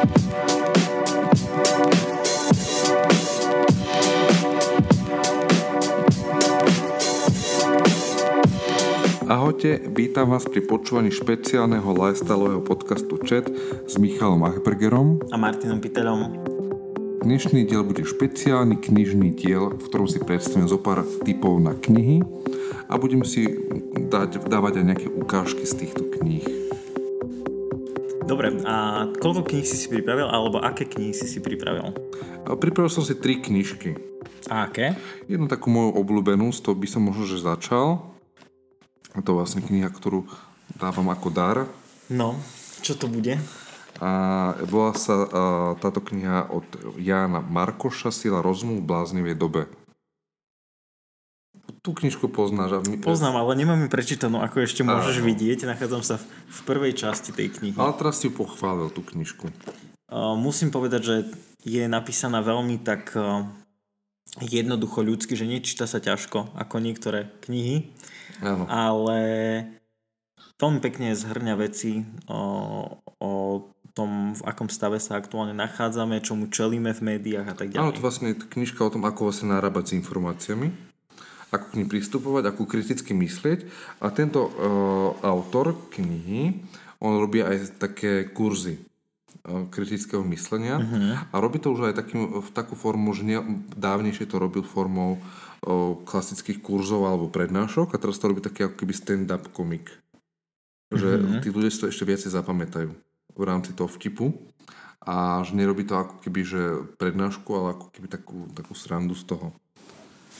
Ahojte, vítam vás pri počúvaní špeciálneho lifestyleového podcastu Chat s Michalom Achbergerom a Martinom Piteľom. Dnešný diel bude špeciálny knižný diel, v ktorom si predstavím zo pár typov na knihy a budem si dať, dávať aj nejaké ukážky z týchto kníh. Dobre, a koľko kníh si si pripravil, alebo aké knihy si si pripravil? Pripravil som si tri knižky. A aké? Jednu takú moju obľúbenú, z toho by som možno že začal. A to vlastne kniha, ktorú dávam ako dar. No, čo to bude? A volá sa a, táto kniha od Jána Markoša Sila rozumu v bláznivej dobe. Tú knižku poznáš. A my... Poznám, ale nemám ju prečítanú, ako ešte môžeš a... vidieť. Nachádzam sa v prvej časti tej knihy. Ale teraz si ju pochválil, tú knižku. Uh, musím povedať, že je napísaná veľmi tak uh, jednoducho ľudsky, že nečíta sa ťažko ako niektoré knihy. Áno. Ale veľmi pekne zhrňa veci o, o tom, v akom stave sa aktuálne nachádzame, čomu čelíme v médiách a tak ďalej. Áno, to vlastne je knižka o tom, ako vlastne narábať s informáciami, ako k nim pristupovať, ako kriticky myslieť. A tento uh, autor knihy, on robí aj také kurzy uh, kritického myslenia uh-huh. a robí to už aj takým, v takú formu, že ne, dávnejšie to robil formou o klasických kurzov alebo prednášok a teraz to robí taký ako keby stand-up komik. Že mm-hmm. tí ľudia si to ešte viacej zapamätajú v rámci toho vtipu a že nerobí to ako keby že prednášku, ale ako keby takú, takú srandu z toho.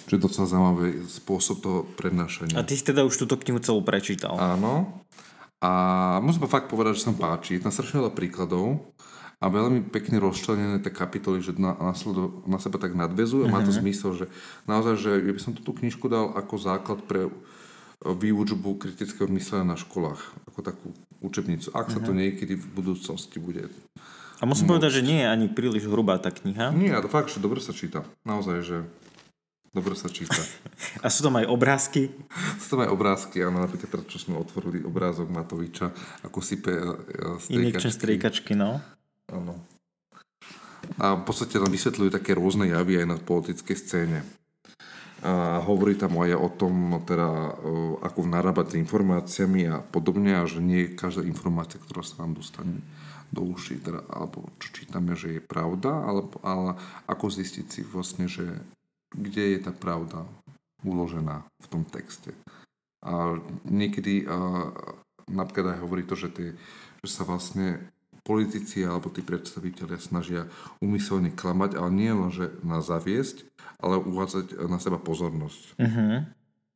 Že je docela zaujímavý spôsob toho prednášania. A ty si teda už túto knihu celú prečítal. Áno. A musím fakt povedať, že sa páči. Je tam strašne veľa príkladov a veľmi pekne rozčlenené tie kapitoly, že na, na, na seba tak nadvezujú a má to mhm. zmysel, že naozaj, že ja by som túto knižku dal ako základ pre e, výučbu kritického myslenia na školách, ako takú učebnicu, ak sa to mhm. niekedy v budúcnosti bude. A musím môcť. povedať, že nie je ani príliš hrubá tá kniha. Nie, to fakt, že dobre sa číta. Naozaj, že dobre sa číta. a sú tam aj obrázky? Sú tam aj obrázky, áno, napríklad teraz, čo sme otvorili obrázok Matoviča, ako sype striekačky. Injekčné striekačky, no. Áno. A v podstate tam vysvetľujú také rôzne javy aj na politickej scéne. A hovorí tam aj o tom, teda, ako narábať s informáciami a podobne, a že nie každá informácia, ktorá sa nám dostane do uší, teda, alebo čo čítame, že je pravda, ale, ale ako zistiť si vlastne, že kde je tá pravda uložená v tom texte. A niekedy a, napríklad aj hovorí to, že, tie, že sa vlastne politici alebo tí predstavitelia snažia umyselne klamať, ale nie len, že na zaviesť, ale uvádzať na seba pozornosť. Uh-huh.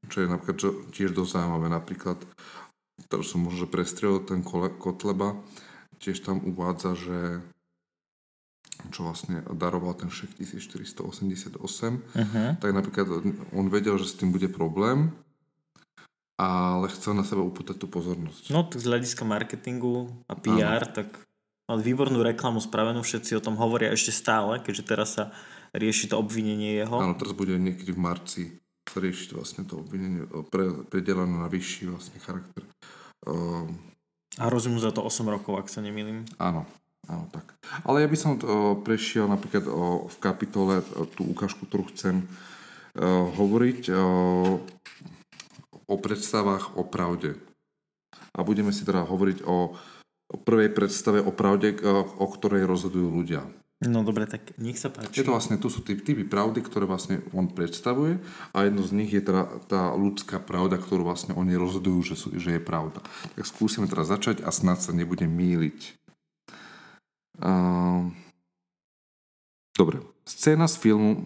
Čo je napríklad čo, tiež dosť zaujímavé. Napríklad, to som možno prestrelil ten Kotleba, tiež tam uvádza, že čo vlastne daroval ten šek 1488, uh-huh. tak napríklad on vedel, že s tým bude problém, ale chcel na seba upútať tú pozornosť. No, tak z hľadiska marketingu a PR, Áno. tak Mal výbornú reklamu spravenú, všetci o tom hovoria ešte stále, keďže teraz sa rieši to obvinenie jeho. Áno, teraz bude niekedy v marci sa riešiť vlastne to obvinenie pre, predelené na vyšší vlastne charakter. Um, a hrozí mu za to 8 rokov, ak sa nemýlim. Áno, áno, tak. Ale ja by som to prešiel napríklad o, v kapitole o, tú ukážku, ktorú chcem hovoriť o, predstavách o pravde. A budeme si teda hovoriť o prvej predstave o pravde, o ktorej rozhodujú ľudia. No dobre, tak nech sa páči. Je to vlastne, tu sú typy, typy pravdy, ktoré vlastne on predstavuje a jedno z nich je teda tá ľudská pravda, ktorú vlastne oni rozhodujú, že, sú, že je pravda. Tak skúsime teraz začať a snad sa nebudem míliť. Uh, dobre. Scéna z filmu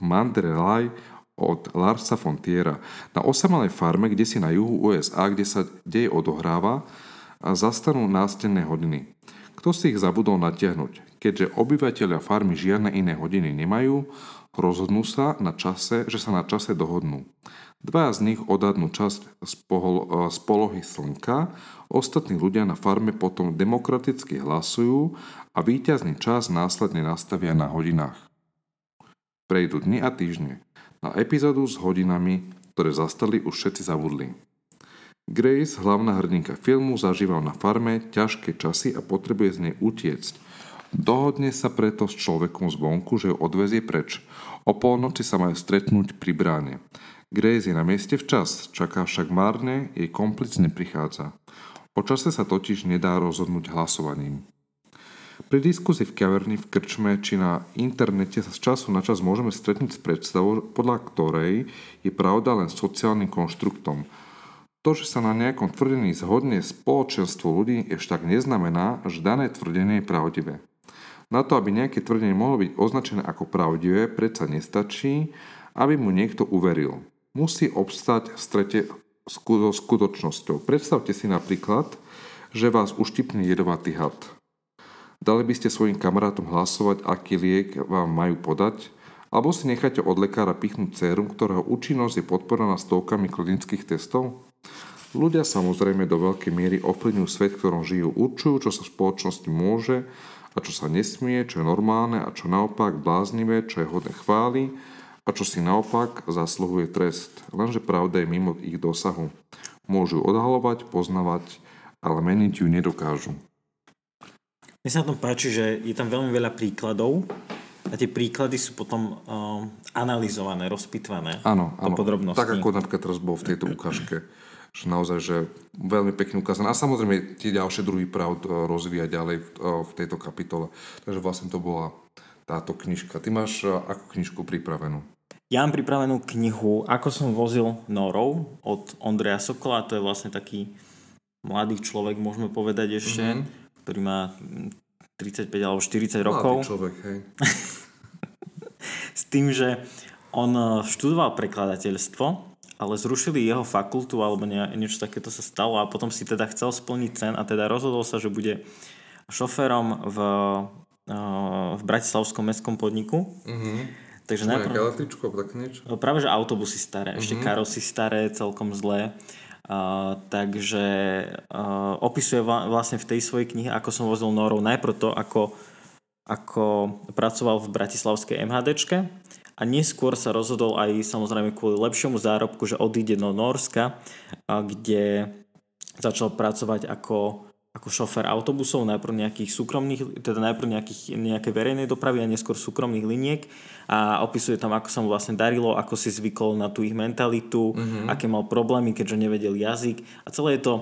Mandrelaj od Larsa Fontiera. Na osamelej farme, kde si na juhu USA, kde sa dej odohráva, zastanú nástenné hodiny. Kto si ich zabudol natiahnuť? Keďže obyvateľia farmy žiadne iné hodiny nemajú, rozhodnú sa na čase, že sa na čase dohodnú. Dva z nich odhadnú časť z, pohol, e, z polohy slnka, ostatní ľudia na farme potom demokraticky hlasujú a víťazný čas následne nastavia na hodinách. Prejdú dni a týždne. Na epizódu s hodinami, ktoré zastali, už všetci zabudli. Grace, hlavná hrdinka filmu, zažíva na farme ťažké časy a potrebuje z nej utiecť. Dohodne sa preto s človekom zvonku, že ju odvezie preč. O polnoci sa majú stretnúť pri bráne. Grace je na mieste včas, čaká však márne, jej komplic neprichádza. O čase sa totiž nedá rozhodnúť hlasovaním. Pri diskusii v kaverni v krčme či na internete sa z času na čas môžeme stretnúť s predstavou, podľa ktorej je pravda len sociálnym konštruktom. To, že sa na nejakom tvrdení zhodne spoločenstvo ľudí, ešte tak neznamená, že dané tvrdenie je pravdivé. Na to, aby nejaké tvrdenie mohlo byť označené ako pravdivé, predsa nestačí, aby mu niekto uveril. Musí obstať v strete s skutočnosťou. Predstavte si napríklad, že vás uštipne jedovatý had. Dali by ste svojim kamarátom hlasovať, aký liek vám majú podať, alebo si necháte od lekára pichnúť sérum, ktorého účinnosť je podporená stovkami klinických testov? Ľudia samozrejme do veľkej miery ovplyvňujú svet, v ktorom žijú, určujú, čo sa v spoločnosti môže a čo sa nesmie, čo je normálne a čo naopak bláznivé, čo je hodné chvály a čo si naopak zasluhuje trest. Lenže pravda je mimo ich dosahu. Môžu odhalovať, poznávať, ale meniť ju nedokážu. Mne sa na tom páči, že je tam veľmi veľa príkladov a tie príklady sú potom uh, analyzované, rozpitvané áno, áno. Tak ako napríklad teraz bol v tejto ukážke že naozaj, že veľmi pekne ukázané. A samozrejme tie ďalšie druhy pravd e, rozvíja ďalej v, e, v tejto kapitole. Takže vlastne to bola táto knižka. Ty máš e, akú knižku pripravenú? Ja mám pripravenú knihu Ako som vozil norov od Ondreja Sokola. To je vlastne taký mladý človek, môžeme povedať ešte, mm-hmm. ktorý má 35 alebo 40 rokov. Mladý človek, hej. S tým, že on študoval prekladateľstvo ale zrušili jeho fakultu alebo nie, niečo takéto sa stalo a potom si teda chcel splniť sen a teda rozhodol sa, že bude šoférom v, v Bratislavskom mestskom podniku. Mm-hmm. Takže najprv... električku tak niečo? Práve, že autobusy staré, mm-hmm. ešte karosy staré, celkom zlé. Uh, takže uh, opisuje vlastne v tej svojej knihe, ako som vozil norov, najprv to, ako, ako pracoval v bratislavskej MHDčke a neskôr sa rozhodol aj samozrejme kvôli lepšiemu zárobku, že odíde do Norska, kde začal pracovať ako, ako šofér autobusov, najprv nejakých súkromných, teda najprv nejakých, nejaké verejnej dopravy a neskôr súkromných liniek a opisuje tam, ako sa mu vlastne darilo, ako si zvykol na tú ich mentalitu, mm-hmm. aké mal problémy, keďže nevedel jazyk a celé je to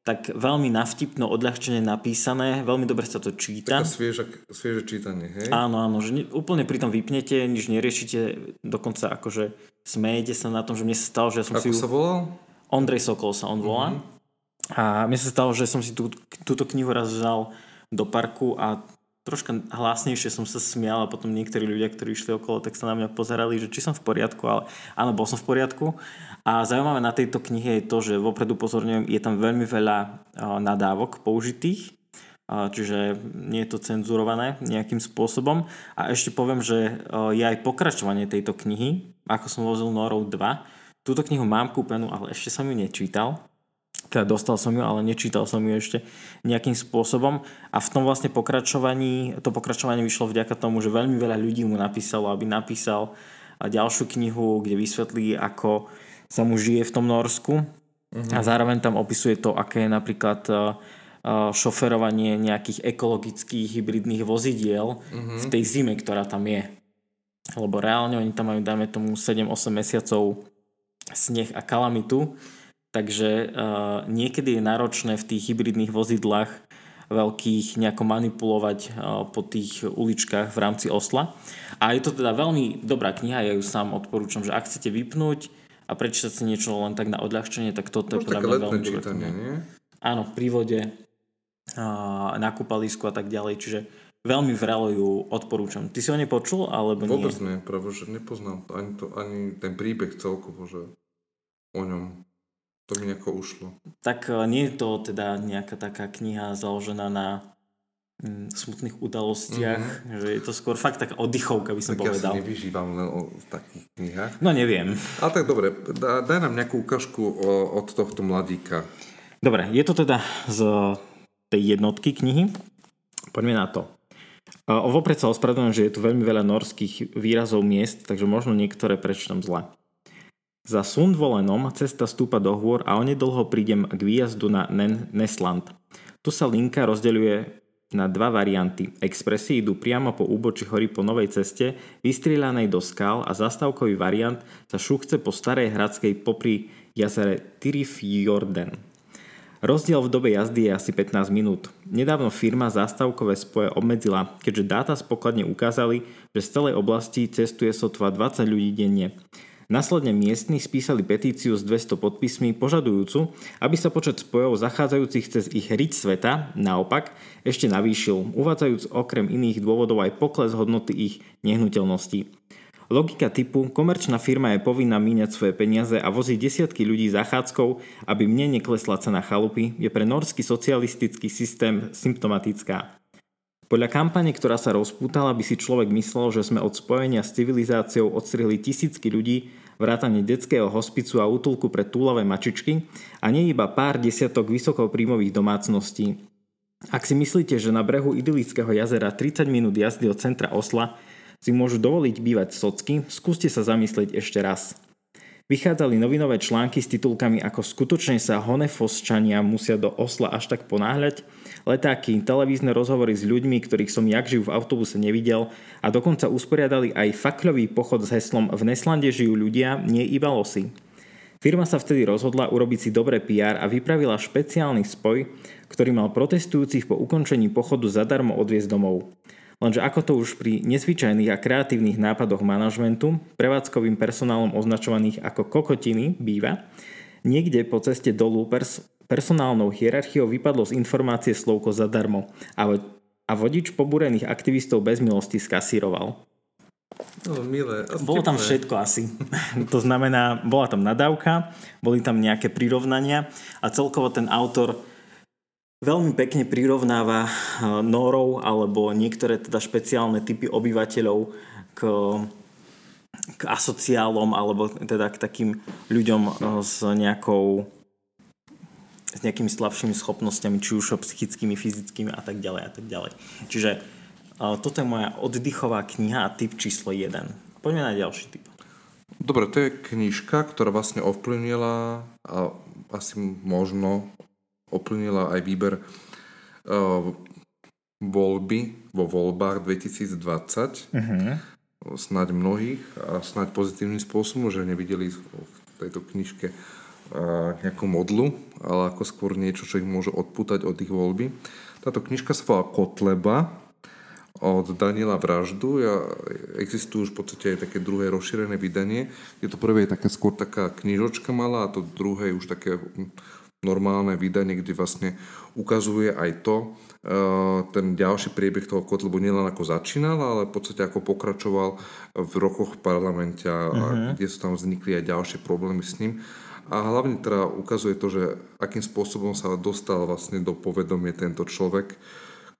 tak veľmi navtipno, odľahčene napísané, veľmi dobre sa to číta. Taká svieža, svieže čítanie, hej? Áno, áno, že ne, úplne pri tom vypnete, nič neriešite, dokonca akože smejete sa na tom, že mne sa stalo, že ja som Ako si... sa volal? Ondrej Sokol sa on volá. Mm-hmm. A mne sa stalo, že som si tú, túto knihu raz vzal do parku a troška hlasnejšie som sa smial a potom niektorí ľudia, ktorí išli okolo, tak sa na mňa pozerali, že či som v poriadku, ale áno, bol som v poriadku. A zaujímavé na tejto knihe je to, že vopred upozorňujem, je tam veľmi veľa nadávok použitých, čiže nie je to cenzurované nejakým spôsobom. A ešte poviem, že je aj pokračovanie tejto knihy, ako som vozil Norov 2. Túto knihu mám kúpenú, ale ešte som ju nečítal teda dostal som ju, ale nečítal som ju ešte nejakým spôsobom a v tom vlastne pokračovaní, to pokračovanie vyšlo vďaka tomu, že veľmi veľa ľudí mu napísalo, aby napísal ďalšiu knihu, kde vysvetlí, ako sa mu žije v tom Norsku uh-huh. a zároveň tam opisuje to, aké je napríklad šoferovanie nejakých ekologických hybridných vozidiel uh-huh. v tej zime, ktorá tam je. Lebo reálne oni tam majú, dajme tomu, 7-8 mesiacov sneh a kalamitu Takže uh, niekedy je náročné v tých hybridných vozidlách veľkých nejako manipulovať uh, po tých uličkách v rámci Osla. A je to teda veľmi dobrá kniha, ja ju sám odporúčam, že ak chcete vypnúť a prečítať si niečo len tak na odľahčenie, tak toto je podľa mňa veľmi čítanie, nie? Áno, pri vode, uh, na kúpalisku a tak ďalej, čiže veľmi vrelo ju odporúčam. Ty si ho nepočul, alebo Vôbec nie? nie, práve, že nepoznám ani, to, ani ten príbeh celkovo, že o ňom. To mi nejako ušlo. Tak e, nie je to teda nejaká taká kniha založená na mm, smutných udalostiach, mm-hmm. že je to skôr fakt taká oddychovka, by som tak povedal. ja nevyžívam len o takých knihách. No neviem. Ale tak dobre, daj, daj nám nejakú ukážku od tohto mladíka. Dobre, je to teda z tej jednotky knihy. Poďme na to. E, vopred sa ospravedlňujem, že je tu veľmi veľa norských výrazov miest, takže možno niektoré prečítam zle. Za Sundvolenom cesta stúpa do hôr a onedlho prídem k výjazdu na Nesland. Tu sa linka rozdeľuje na dva varianty. Expresy idú priamo po úboči hory po novej ceste, vystrieľanej do skal a zastávkový variant sa šuchce po starej hradskej popri jazere Tirifjorden. Rozdiel v dobe jazdy je asi 15 minút. Nedávno firma zástavkové spoje obmedzila, keďže dáta z pokladne ukázali, že z celej oblasti cestuje sotva 20 ľudí denne. Následne miestni spísali petíciu s 200 podpismi požadujúcu, aby sa počet spojov zachádzajúcich cez ich riť sveta, naopak, ešte navýšil, uvádzajúc okrem iných dôvodov aj pokles hodnoty ich nehnuteľností. Logika typu komerčná firma je povinná míňať svoje peniaze a voziť desiatky ľudí zachádzkou, aby mne neklesla cena chalupy, je pre norský socialistický systém symptomatická. Podľa kampane, ktorá sa rozpútala, by si človek myslel, že sme od spojenia s civilizáciou odstrihli tisícky ľudí, vrátane detského hospicu a útulku pre túlavé mačičky a nie iba pár desiatok vysokopríjmových domácností. Ak si myslíte, že na brehu idylického jazera 30 minút jazdy od centra Osla si môžu dovoliť bývať socky, skúste sa zamyslieť ešte raz. Vychádzali novinové články s titulkami ako skutočne sa Honefosčania musia do Osla až tak ponáhľať, letáky, televízne rozhovory s ľuďmi, ktorých som jak žijú v autobuse nevidel a dokonca usporiadali aj fakľový pochod s heslom V Neslande žijú ľudia, nie iba losy. Firma sa vtedy rozhodla urobiť si dobré PR a vypravila špeciálny spoj, ktorý mal protestujúcich po ukončení pochodu zadarmo odviezť domov. Lenže ako to už pri nezvyčajných a kreatívnych nápadoch manažmentu, prevádzkovým personálom označovaných ako kokotiny býva, niekde po ceste dolu pers- personálnou hierarchiou vypadlo z informácie slovko zadarmo a, a vodič pobúrených aktivistov bez milosti skasíroval. No, milé. Bolo tam všetko asi. to znamená, bola tam nadávka, boli tam nejaké prirovnania a celkovo ten autor veľmi pekne prirovnáva eh, norov alebo niektoré teda špeciálne typy obyvateľov k, k asociálom alebo teda k takým ľuďom eh, s nejakou s nejakými slabšími schopnosťami, či už psychickými, fyzickými a tak ďalej a tak ďalej. Čiže toto je moja oddychová kniha a typ číslo 1. Poďme na ďalší typ. Dobre, to je knižka, ktorá vlastne ovplyvnila a asi možno ovplyvnila aj výber uh, voľby vo voľbách 2020. Uh-huh. Snaď mnohých a snaď pozitívnym spôsobom, že nevideli v tejto knižke uh, nejakú modlu, ale ako skôr niečo, čo ich môže odputať od ich voľby. Táto knižka sa volá Kotleba od Daniela Vraždu. Ja, existujú už v podstate aj také druhé rozšírené vydanie. Je to prvé je taká skôr taká knižočka malá a to druhé je už také normálne vydanie, kde vlastne ukazuje aj to, e, ten ďalší priebeh toho kotlebu nielen ako začínal, ale v podstate ako pokračoval v rokoch v parlamente a uh-huh. kde sú tam vznikli aj ďalšie problémy s ním. A hlavne teda ukazuje to, že akým spôsobom sa dostal vlastne do povedomie tento človek,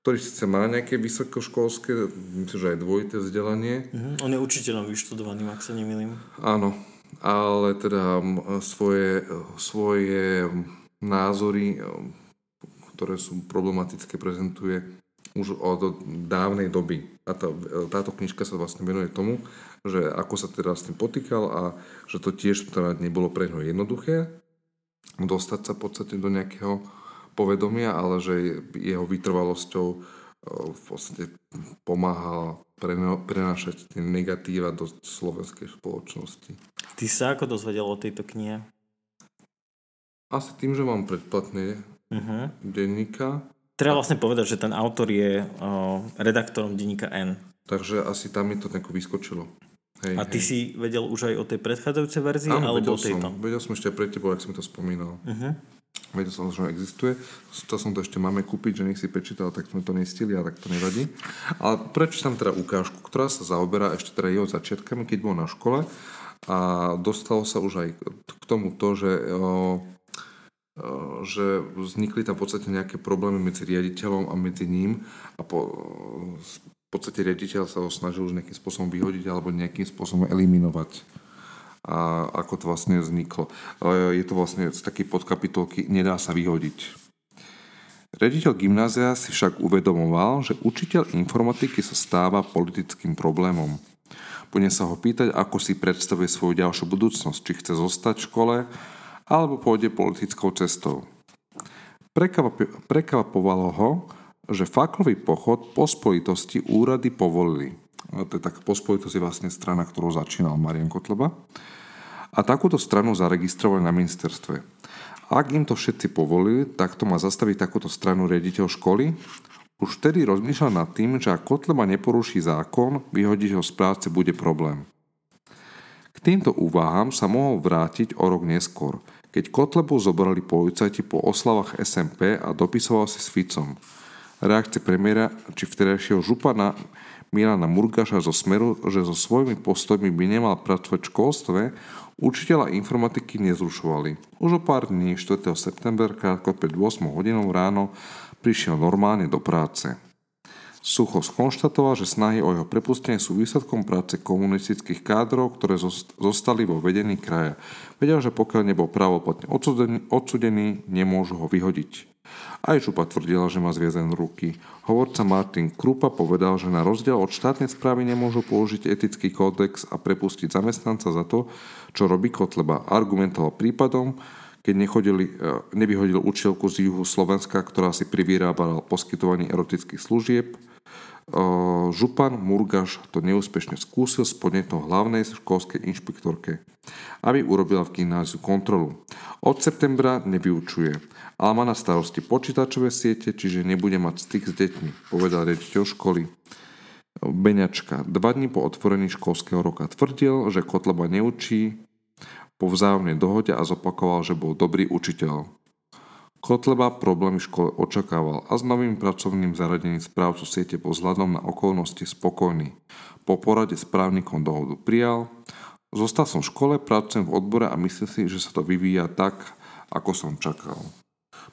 ktorý síce má nejaké vysokoškolské, myslím, že aj dvojité vzdelanie. Uh-huh. On je učiteľom vyštudovaným, ak sa nemýlim. Áno, ale teda svoje, svoje názory, ktoré sú problematické, prezentuje už od dávnej doby. A tá, táto knižka sa vlastne venuje tomu, že ako sa teda s tým potýkal a že to tiež teda nebolo pre neho jednoduché dostať sa v podstate do nejakého povedomia, ale že jeho vytrvalosťou v podstate pomáhal prenášať tie negatíva do slovenskej spoločnosti. Ty sa ako dozvedel o tejto knihe? Asi tým, že mám predplatné uh-huh. denníka. Treba vlastne povedať, že ten autor je uh, redaktorom denníka N. Takže asi tam mi to nejako vyskočilo. Hej, a ty hej. si vedel už aj o tej predchádzajúcej verzii? Áno, alebo vedel tejto? som. Vedel som ešte pre tebou, ak som to spomínal. Uh-huh. Vedel som, že existuje. To som to ešte máme kúpiť, že nech si prečítal, tak sme to nestili, ale tak to nevadí. Ale prečítam teda ukážku, ktorá sa zaoberá ešte teda jeho začiatkami, keď bol na škole a dostalo sa už aj k tomu to, že o, že vznikli tam v podstate nejaké problémy medzi riaditeľom a medzi ním a po, v podstate riaditeľ sa ho snažil už nejakým spôsobom vyhodiť alebo nejakým spôsobom eliminovať a ako to vlastne vzniklo. Je to vlastne z takej podkapitolky Nedá sa vyhodiť. Rediteľ gymnázia si však uvedomoval, že učiteľ informatiky sa stáva politickým problémom. Budem sa ho pýtať, ako si predstavuje svoju ďalšiu budúcnosť, či chce zostať v škole, alebo pôjde politickou cestou. Prekvapovalo ho, že faklový pochod po spojitosti úrady povolili. To je tak, pospolitosť je vlastne strana, ktorú začínal Marian Kotleba. A takúto stranu zaregistrovali na ministerstve. Ak im to všetci povolili, tak to má zastaviť takúto stranu riaditeľ školy. Už vtedy rozmýšľal nad tým, že ak Kotleba neporuší zákon, vyhodiť ho z práce bude problém. K týmto úvahám sa mohol vrátiť o rok neskôr, keď Kotlebu zobrali policajti po oslavách SMP a dopisoval si s Ficom. Reakcie premiéra či vtedajšieho župana Milana Murgaša zo Smeru, že so svojimi postojmi by nemal pracovať v školstve, učiteľa informatiky nezrušovali. Už o pár dní, 4. september, krátko pred 8 hodinou ráno, prišiel normálne do práce. Sucho skonštatoval, že snahy o jeho prepustenie sú výsledkom práce komunistických kádrov, ktoré zostali vo vedení kraja. Vedel, že pokiaľ nebol právoplatne odsudený, nemôžu ho vyhodiť. Aj Župa tvrdila, že má zviazané ruky. Hovorca Martin Krupa povedal, že na rozdiel od štátnej správy nemôžu použiť etický kódex a prepustiť zamestnanca za to, čo robí Kotleba. Argumentoval prípadom, keď nechodili, e, nevyhodil učiteľku z juhu Slovenska, ktorá si privyrábala poskytovanie erotických služieb. Župan Murgaš to neúspešne skúsil s podnetom hlavnej školskej inšpektorke, aby urobila v gymnáziu kontrolu. Od septembra nevyučuje ale má na starosti počítačové siete, čiže nebude mať styk s deťmi, povedal riaditeľ školy. Beňačka dva dní po otvorení školského roka tvrdil, že Kotleba neučí po vzájomnej dohode a zopakoval, že bol dobrý učiteľ. Kotleba problémy v škole očakával a s novým pracovným zaradením správcu siete po vzhľadom na okolnosti spokojný. Po porade s právnikom dohodu prijal. Zostal som v škole, pracujem v odbore a myslím si, že sa to vyvíja tak, ako som čakal.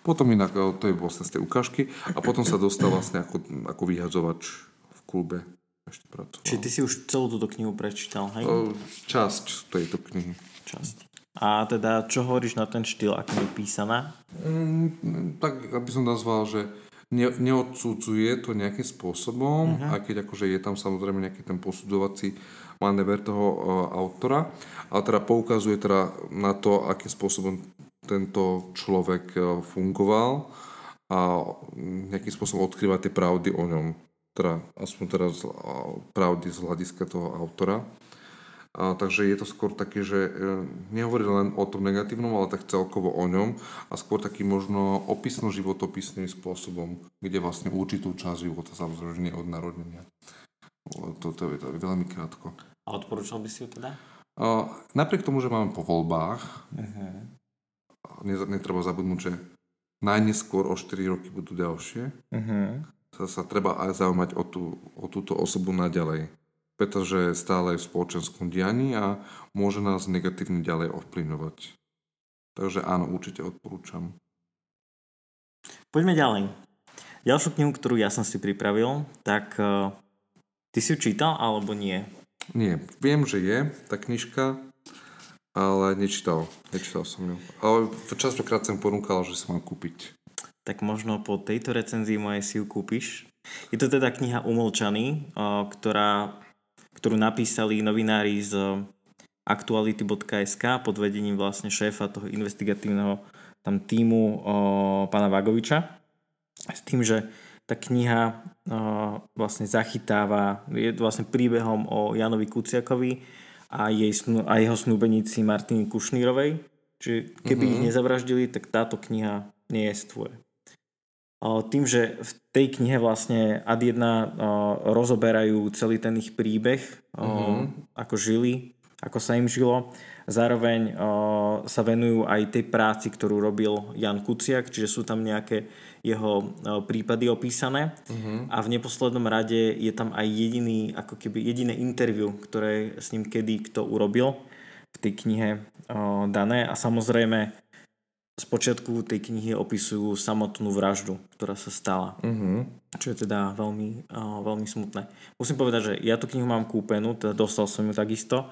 Potom inak, to je vlastne z tej ukážky a potom sa dostal vlastne ako, ako vyhadzovač v klube. Ešte pracoval. Čiže ty si už celú túto knihu prečítal, hej? Časť tejto knihy. Časť. A teda, čo hovoríš na ten štýl, ako je písaná? Mm, tak, aby som nazval, že ne, neodsudzuje to nejakým spôsobom, uh-huh. aj keď akože je tam samozrejme nejaký ten posudzovací manéver toho uh, autora, ale teda poukazuje teda na to, akým spôsobom tento človek e, fungoval a nejakým spôsobom odkrýva tie pravdy o ňom. Teda, aspoň teraz pravdy z hľadiska toho autora. A, takže je to skôr také, že e, nehovorí len o tom negatívnom, ale tak celkovo o ňom a skôr taký možno opisno-životopisným spôsobom, kde vlastne určitú časť života, samozrejme, nie od narodenia. To, to, je, to veľmi krátko. A odporúčal by si ju teda? Napriek tomu, že máme po voľbách, uh-huh netreba zabudnúť, že najneskôr o 4 roky budú ďalšie. Uh-huh. Sa, sa treba aj zaujímať o, tú, o túto osobu naďalej. Pretože stále je v spoločenskom dianí a môže nás negatívne ďalej ovplyvňovať. Takže áno, určite odporúčam. Poďme ďalej. Ďalšiu knihu, ktorú ja som si pripravil, tak uh, ty si ju čítal alebo nie? Nie, viem, že je tá knižka, ale nečítal. Nečítal som ju. Ale častokrát som ponúkal, že si mám kúpiť. Tak možno po tejto recenzii mojej si ju kúpiš. Je to teda kniha Umlčaný, ktorá, ktorú napísali novinári z aktuality.sk pod vedením vlastne šéfa toho investigatívneho tam týmu pána Vagoviča. S tým, že tá kniha vlastne zachytáva, je vlastne príbehom o Janovi Kuciakovi, a, jej, a jeho snúbenici Martiny Kušnírovej. Čiže keby uh-huh. ich nezavraždili, tak táto kniha nie je tvoje. Tým, že v tej knihe vlastne ad 1 rozoberajú celý ten ich príbeh, uh-huh. ako žili, ako sa im žilo. Zároveň sa venujú aj tej práci, ktorú robil Jan Kuciak, čiže sú tam nejaké jeho prípady opísané uh-huh. a v neposlednom rade je tam aj jediný, ako keby jediné interview, ktoré s ním kedy kto urobil v tej knihe dané a samozrejme z počiatku tej knihy opisujú samotnú vraždu, ktorá sa stala. Uh-huh. Čo je teda veľmi, uh, veľmi smutné. Musím povedať, že ja tú knihu mám kúpenú, teda dostal som ju takisto,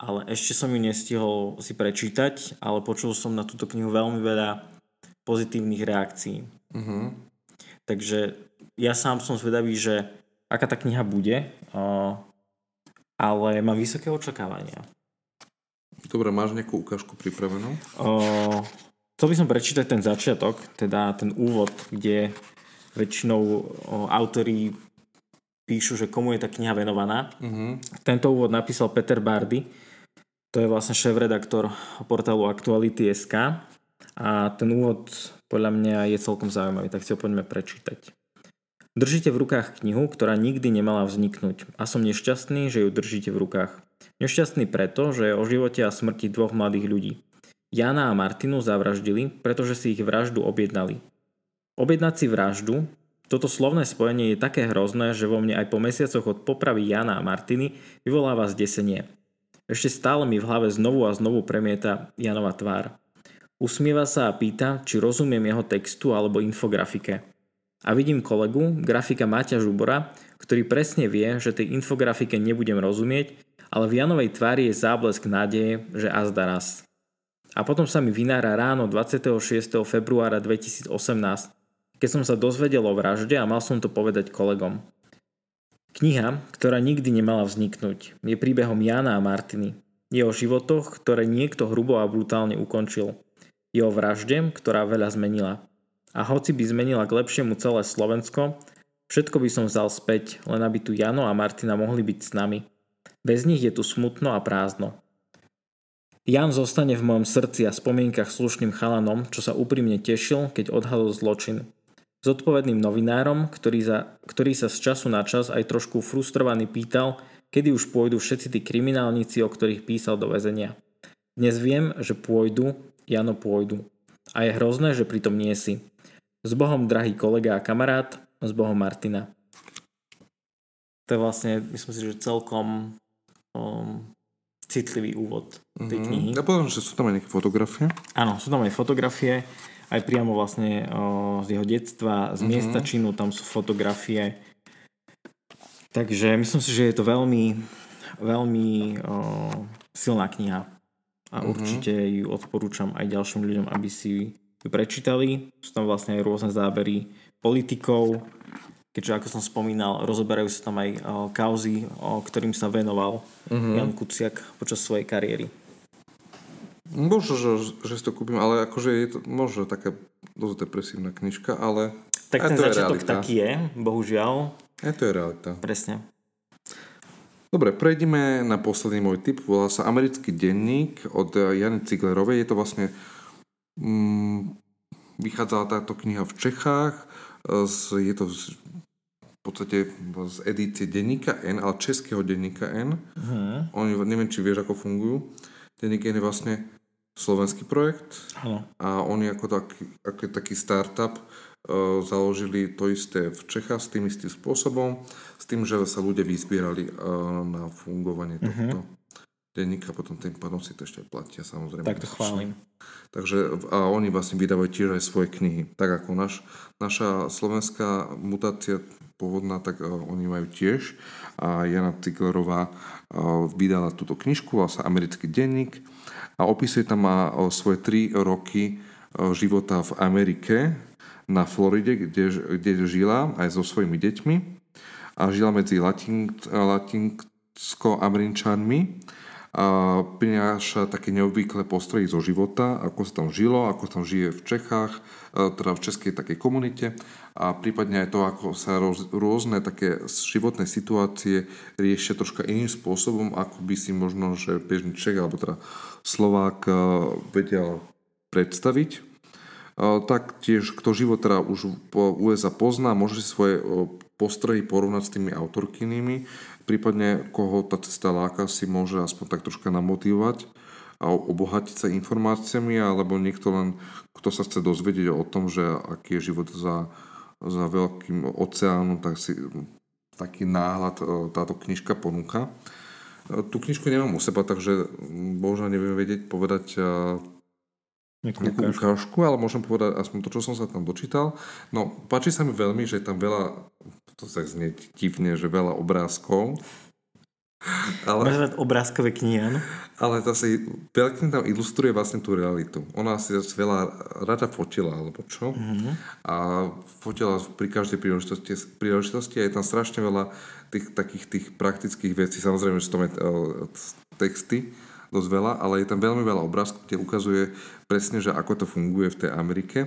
ale ešte som ju nestihol si prečítať, ale počul som na túto knihu veľmi veľa pozitívnych reakcií. Uh-huh. Takže ja sám som zvedavý, že aká tá kniha bude. ale mám vysoké očakávania. Dobre, máš nejakú ukážku pripravenú? O, chcel by som prečítať ten začiatok, teda ten úvod, kde väčšinou autori píšu, že komu je tá kniha venovaná. Uh-huh. Tento úvod napísal Peter Bardy, to je vlastne šéf-redaktor portálu Aktuality.sk a ten úvod podľa mňa je celkom zaujímavý, tak si ho poďme prečítať. Držíte v rukách knihu, ktorá nikdy nemala vzniknúť a som nešťastný, že ju držíte v rukách. Nešťastný preto, že je o živote a smrti dvoch mladých ľudí. Jana a Martinu zavraždili, pretože si ich vraždu objednali. Objednať si vraždu, toto slovné spojenie je také hrozné, že vo mne aj po mesiacoch od popravy Jana a Martiny vyvoláva zdesenie. Ešte stále mi v hlave znovu a znovu premieta Janova tvár. Usmieva sa a pýta, či rozumiem jeho textu alebo infografike. A vidím kolegu, grafika Maťa Žubora, ktorý presne vie, že tej infografike nebudem rozumieť, ale v Janovej tvári je záblesk nádeje, že azda raz. A potom sa mi vynára ráno 26. februára 2018, keď som sa dozvedel o vražde a mal som to povedať kolegom. Kniha, ktorá nikdy nemala vzniknúť, je príbehom Jana a Martiny. Je o životoch, ktoré niekto hrubo a brutálne ukončil. Je o vražde, ktorá veľa zmenila. A hoci by zmenila k lepšiemu celé Slovensko, všetko by som vzal späť, len aby tu Jano a Martina mohli byť s nami. Bez nich je tu smutno a prázdno. Jan zostane v mojom srdci a spomienkach slušným chalanom, čo sa úprimne tešil, keď odhalil zločin. Zodpovedným novinárom, ktorý, za, ktorý sa z času na čas aj trošku frustrovaný pýtal, kedy už pôjdu všetci tí kriminálnici, o ktorých písal do väzenia. Dnes viem, že pôjdu, Jano pôjdu. A je hrozné, že pritom nie si. S Bohom, drahý kolega a kamarát, s Bohom Martina. To je vlastne, myslím si, že celkom um, citlivý úvod tej mm-hmm. knihy. Ja poviem, že sú tam aj nejaké fotografie. Áno, sú tam aj fotografie, aj priamo vlastne o, z jeho detstva, z mm-hmm. miesta činu, tam sú fotografie. Takže myslím si, že je to veľmi, veľmi o, silná kniha. A mm-hmm. určite ju odporúčam aj ďalším ľuďom, aby si ju prečítali. Sú tam vlastne aj rôzne zábery politikov, keďže ako som spomínal, rozoberajú sa tam aj o, kauzy, o ktorým sa venoval uh-huh. Jan Kuciak počas svojej kariéry. Možno, že, že si to kúpim, ale akože je to možno taká dosť depresívna knižka, ale tak ten začiatok taký je, bohužiaľ. Aj to je realita. Presne. Dobre, prejdeme na posledný môj tip. Volá sa Americký denník od Jany Ciglerovej. Je to vlastne Mm, vychádzala táto kniha v Čechách, je to podstate z edície denníka N, ale českého denníka N. Uh-huh. Oni, neviem, či vieš, ako fungujú. Denník N je vlastne slovenský projekt uh-huh. a oni ako taký, ako taký startup uh, založili to isté v Čechách s tým istým spôsobom, s tým, že sa ľudia vyzbierali uh, na fungovanie tohto. Uh-huh denníka, potom tým pádom si to ešte platia samozrejme. Tak to chválim. Takže a oni vlastne vydávajú tiež aj svoje knihy. Tak ako naš, naša slovenská mutácia pôvodná, tak uh, oni majú tiež. A Jana Ciglerová uh, vydala túto knižku, sa Americký denník. A opisuje tam má uh, svoje tri roky života v Amerike na Floride, kde, kde žila aj so svojimi deťmi. A žila medzi latin, latinsko-američanmi a prináša také neobvyklé postrehy zo života, ako sa tam žilo, ako sa tam žije v Čechách, e, teda v českej takej komunite a prípadne aj to, ako sa roz, rôzne také životné situácie riešia troška iným spôsobom, ako by si možno, že bežný Čech alebo teda Slovák e, vedel predstaviť. E, tak tiež, kto život teda už po USA pozná, môže si svoje postrehy porovnať s tými autorkynými prípadne koho tá cesta láka si môže aspoň tak troška namotivovať a obohatiť sa informáciami, alebo niekto len, kto sa chce dozvedieť o tom, že aký je život za, za veľkým oceánom, tak si taký náhľad e, táto knižka ponúka. E, tú knižku nemám u seba, takže možno neviem vedieť povedať e, nejakú, nejakú ukážku, ale môžem povedať aspoň to, čo som sa tam dočítal. No, páči sa mi veľmi, že je tam veľa to sa znie divne, že veľa obrázkov. Ale, Máš rád obrázkové knihy, áno? ale zase veľkým tam ilustruje vlastne tú realitu. Ona si zase veľa rada fotila, alebo čo. Mm-hmm. A fotila pri každej príležitosti, príležitosti a je tam strašne veľa tých takých tých praktických vecí. Samozrejme, že to uh, texty, dosť veľa, ale je tam veľmi veľa obrázkov, kde ukazuje presne, že ako to funguje v tej Amerike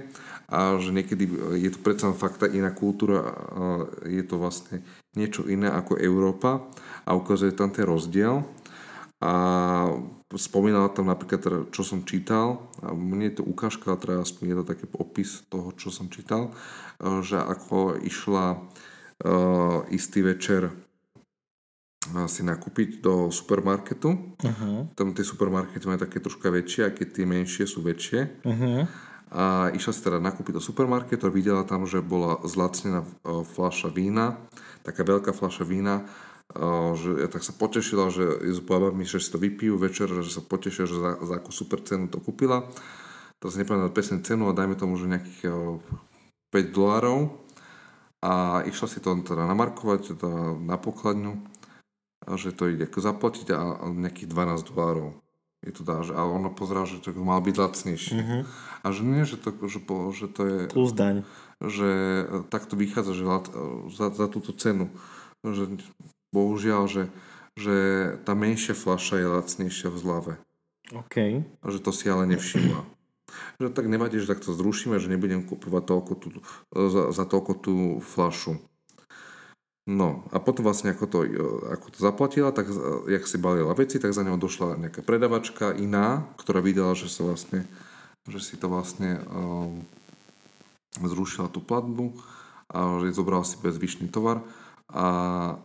a že niekedy je to predsa fakt iná kultúra, je to vlastne niečo iné ako Európa a ukazuje tam ten rozdiel. A spomínala tam napríklad, teda, čo som čítal, a mne je to ukážka, teda aspoň je to taký opis toho, čo som čítal, že ako išla uh, istý večer si nakúpiť do supermarketu. Uh-huh. Tam tie supermarkety majú také troška väčšie, a keď tie menšie sú väčšie. Uh-huh a išla si teda nakúpiť do supermarketu a videla tam, že bola zlacnená e, fľaša vína, taká veľká fľaša vína, e, že ja tak sa potešila, že s babami, že si to vypijú večer, že sa potešia, že za, za akú super cenu to kúpila. Teraz nepamätám presne cenu, ale dajme tomu, že nejakých 5 e, dolárov a išla si to teda namarkovať teda na pokladňu, že to ide zaplatiť a nejakých 12 dolárov je to dá, že, ale ono pozerá, že to mal byť lacnejšie. Mm-hmm. A že nie, že to, že, po, že to je... Plus daň. Že takto vychádza, že za, za túto cenu. Že bohužiaľ, že, že tá menšia fľaša je lacnejšia v zlave. OK. A že to si ale nevšimla. Že tak nevadí, že takto zrušíme, že nebudem kupovať toľko tú, za, za toľko tú fľašu. No a potom vlastne ako to, e, ako to zaplatila, tak e, jak si balila veci, tak za ňou došla nejaká predavačka iná, ktorá videla, že sa vlastne, že si to vlastne um, zrušila tú platbu a že zobrala si bezvyšný tovar. A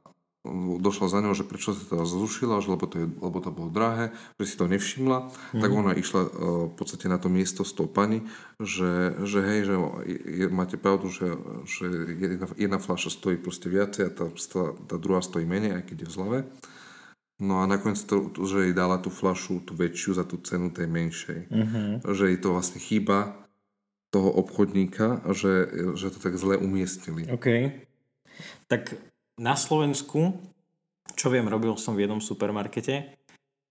došla za ňou, že prečo sa to zrušila, že lebo to, je, lebo to bolo drahé, že si to nevšimla, mm. tak ona išla uh, v podstate na to miesto s tou pani, že, že hej, že je, máte pravdu, že, že jedna, jedna fľaša stojí proste viacej a tá, tá druhá stojí menej, aj keď je v zlave. No a nakoniec to, že jej dala tú fľašu, tú väčšiu za tú cenu tej menšej. Mm-hmm. Že jej to vlastne chýba toho obchodníka, že, že to tak zle umiestnili. OK. Tak na Slovensku, čo viem, robil som v jednom supermarkete,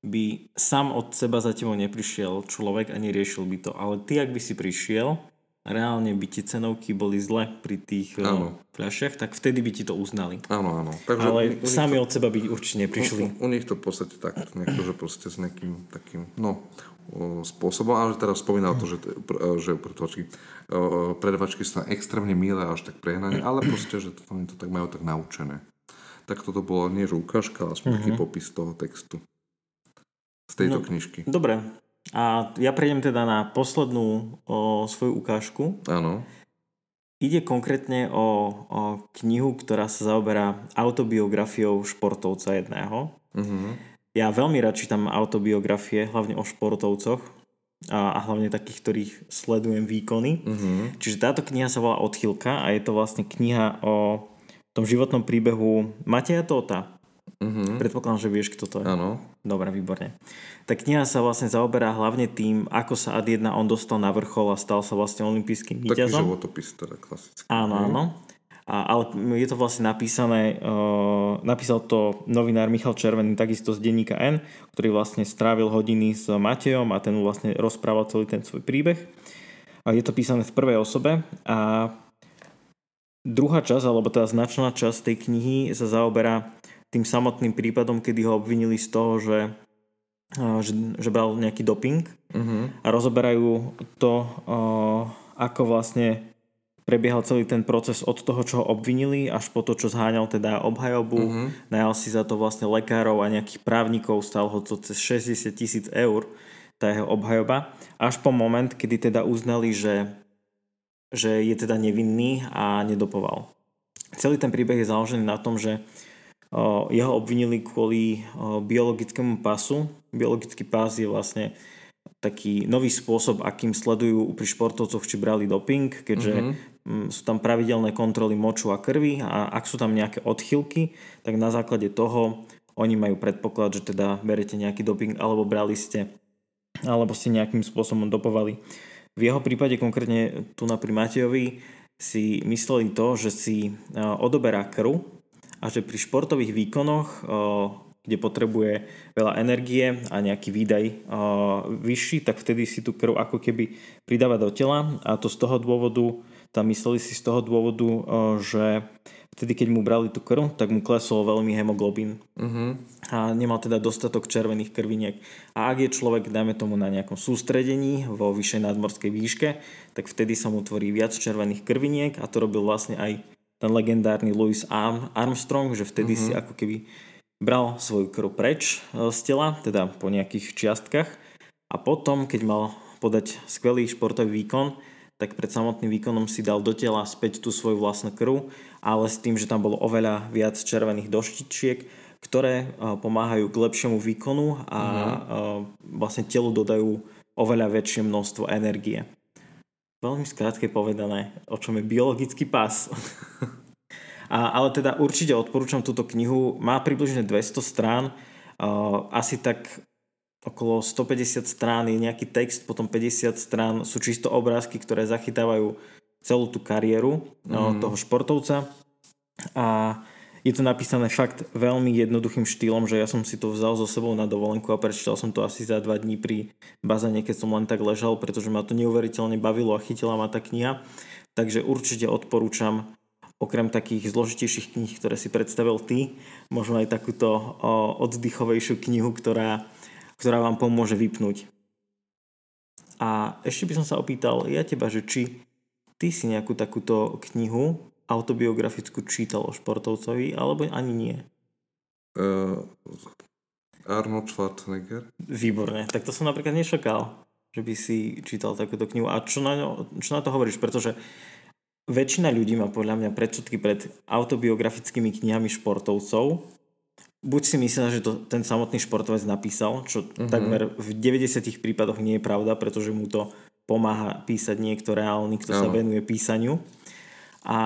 by sám od seba za tebou neprišiel človek a neriešil by to. Ale ty, ak by si prišiel, reálne by ti cenovky boli zle pri tých. Eh, fľašiach, tak vtedy by ti to uznali. Áno, áno. Takže Ale u, u sami to, od seba by určite neprišli. U, u nich to v podstate tak, nejako, že proste s nejakým takým, no, spôsobom, ale teraz spomínal to, že, že pretočky, predavačky sú extrémne milé až tak prehnane, ale proste, že to, oni to tak majú tak naučené. Tak toto bolo nie že ukážka, ale aspoň mm-hmm. popis toho textu z tejto no, knižky. Dobre. A ja prejdem teda na poslednú o, svoju ukážku. Áno. Ide konkrétne o, o knihu, ktorá sa zaoberá autobiografiou športovca jedného. Mm-hmm. Ja veľmi rád čítam autobiografie, hlavne o športovcoch a, a hlavne takých, ktorých sledujem výkony. Mm-hmm. Čiže táto kniha sa volá Odchylka a je to vlastne kniha o tom životnom príbehu Mateja Tóta. Mm-hmm. Predpokladám, že vieš, kto to je. Áno. Dobre, výborne. Tá kniha sa vlastne zaoberá hlavne tým, ako sa ad 1 on dostal na vrchol a stal sa vlastne olimpijským víťazom. Taký životopis teda klasický. Áno, áno. A, ale je to vlastne napísané, uh, napísal to novinár Michal Červený takisto z denníka N, ktorý vlastne strávil hodiny s Matejom a ten mu vlastne rozprával celý ten svoj príbeh. A je to písané v prvej osobe a druhá časť, alebo tá značná časť tej knihy sa zaoberá tým samotným prípadom, kedy ho obvinili z toho, že, že, že bral nejaký doping uh-huh. a rozoberajú to, uh, ako vlastne prebiehal celý ten proces od toho, čo ho obvinili, až po to, čo zháňal teda obhajobu. Uh-huh. Najal si za to vlastne lekárov a nejakých právnikov, stal ho to cez 60 tisíc eur, tá jeho obhajoba. Až po moment, kedy teda uznali, že, že je teda nevinný a nedopoval. Celý ten príbeh je založený na tom, že jeho obvinili kvôli biologickému pasu. Biologický pás je vlastne taký nový spôsob, akým sledujú pri športovcoch, či brali doping, keďže mm-hmm. Sú tam pravidelné kontroly moču a krvi a ak sú tam nejaké odchylky, tak na základe toho oni majú predpoklad, že teda berete nejaký doping alebo brali ste alebo ste nejakým spôsobom dopovali. V jeho prípade konkrétne tu na pri Matejovi si mysleli to, že si odoberá krv a že pri športových výkonoch kde potrebuje veľa energie a nejaký výdaj vyšší, tak vtedy si tú krv ako keby pridáva do tela a to z toho dôvodu, tam mysleli si z toho dôvodu, že vtedy keď mu brali tú krv, tak mu klesol veľmi hemoglobín uh-huh. a nemal teda dostatok červených krviniek. A ak je človek, dajme tomu na nejakom sústredení vo vyššej nadmorskej výške, tak vtedy sa mu tvorí viac červených krviniek a to robil vlastne aj ten legendárny Louis Armstrong, že vtedy uh-huh. si ako keby bral svoju krv preč e, z tela, teda po nejakých čiastkach a potom, keď mal podať skvelý športový výkon, tak pred samotným výkonom si dal do tela späť tú svoju vlastnú krv, ale s tým, že tam bolo oveľa viac červených doštičiek, ktoré e, pomáhajú k lepšiemu výkonu a uh-huh. vlastne telu dodajú oveľa väčšie množstvo energie. Veľmi skrátke povedané, o čom je biologický pás. A, ale teda určite odporúčam túto knihu. Má približne 200 strán. Uh, asi tak okolo 150 strán je nejaký text, potom 50 strán sú čisto obrázky, ktoré zachytávajú celú tú kariéru mm. toho športovca. A je to napísané fakt veľmi jednoduchým štýlom, že ja som si to vzal so sebou na dovolenku a prečítal som to asi za dva dní pri bazéne, keď som len tak ležal, pretože ma to neuveriteľne bavilo a chytila ma tá kniha. Takže určite odporúčam okrem takých zložitejších kníh, ktoré si predstavil ty, možno aj takúto oddychovejšiu knihu, ktorá, ktorá vám pomôže vypnúť. A ešte by som sa opýtal ja teba, že či ty si nejakú takúto knihu autobiografickú čítal o športovcovi, alebo ani nie? Uh, Arnold Schwarzenegger. Výborne, tak to som napríklad nešokal, že by si čítal takúto knihu. A čo na, čo na to hovoríš? Pretože väčšina ľudí má podľa mňa predsudky pred autobiografickými knihami športovcov. Buď si myslia, že to ten samotný športovec napísal, čo uh-huh. takmer v 90 prípadoch nie je pravda, pretože mu to pomáha písať niekto reálny, kto sa venuje písaniu. A,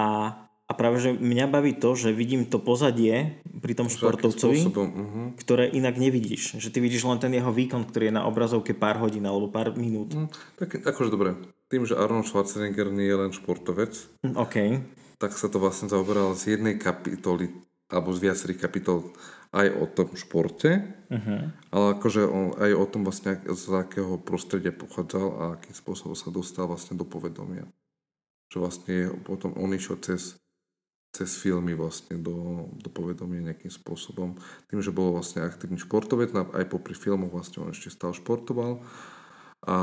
a práve, že mňa baví to, že vidím to pozadie pri tom športovcovi, uh-huh. ktoré inak nevidíš. Že ty vidíš len ten jeho výkon, ktorý je na obrazovke pár hodín alebo pár minút. Uh, tak akože dobre, tým, že Arnold Schwarzenegger nie je len športovec, okay. tak sa to vlastne zaoberalo z jednej kapitoly, alebo z viacerých kapitol aj o tom športe, uh-huh. ale akože on, aj o tom vlastne, z akého prostredia pochádzal a akým spôsobom sa dostal vlastne do povedomia. Že vlastne potom on išiel cez, cez filmy vlastne do, do povedomia nejakým spôsobom. Tým, že bol vlastne aktívny športovec, aj popri filmoch vlastne on ešte stále športoval a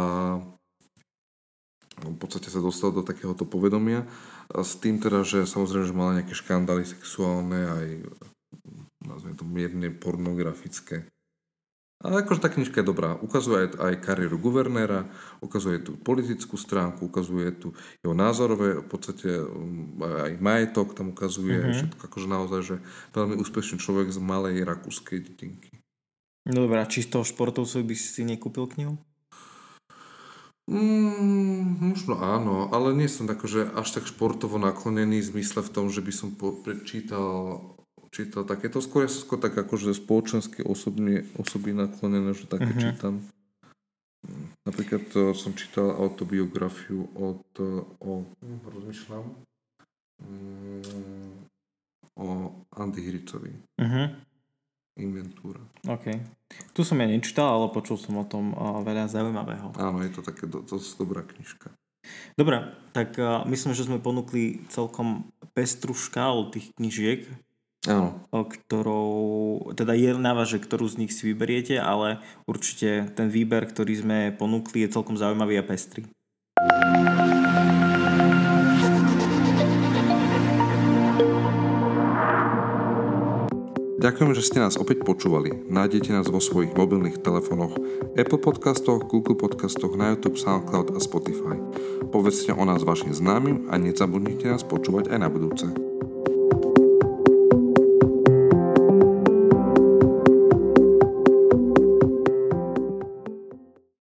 v podstate sa dostal do takéhoto povedomia. S tým teda, že samozrejme, že mala nejaké škandály sexuálne, aj nazvime to mierne pornografické. Ale akože tá knižka je dobrá. Ukazuje aj, aj kariéru guvernéra, ukazuje tú politickú stránku, ukazuje tu jeho názorové, v podstate um, aj majetok tam ukazuje, mm-hmm. všetko akože naozaj, že veľmi úspešný človek z malej rakúskej dedinky. No dobrá, čisto športovcovi by si nekúpil knihu? Mm, možno áno, ale nie som tak, že až tak športovo naklonený v zmysle v tom, že by som po, prečítal čítal takéto. Skôr ja som skôr tak akože spoločensky osobne, osoby naklonené, že také uh-huh. čítam. Napríklad to som čítal autobiografiu od, o, rozmýšľam, mm, o Andy Hiricovi. Uh-huh. Inventúra. OK. Tu som ja nečítal, ale počul som o tom veľa zaujímavého. Áno, je to také do, dosť dobrá knižka. Dobre, tak uh, myslím, že sme ponúkli celkom pestru škálu tých knižiek, Áno. ktorou, teda je na vás, že ktorú z nich si vyberiete, ale určite ten výber, ktorý sme ponúkli, je celkom zaujímavý a pestrý. Ďakujem, že ste nás opäť počúvali. Nájdete nás vo svojich mobilných telefónoch, Apple podcastoch, Google podcastoch, na YouTube, SoundCloud a Spotify. Povedzte o nás vašim známym a nezabudnite nás počúvať aj na budúce.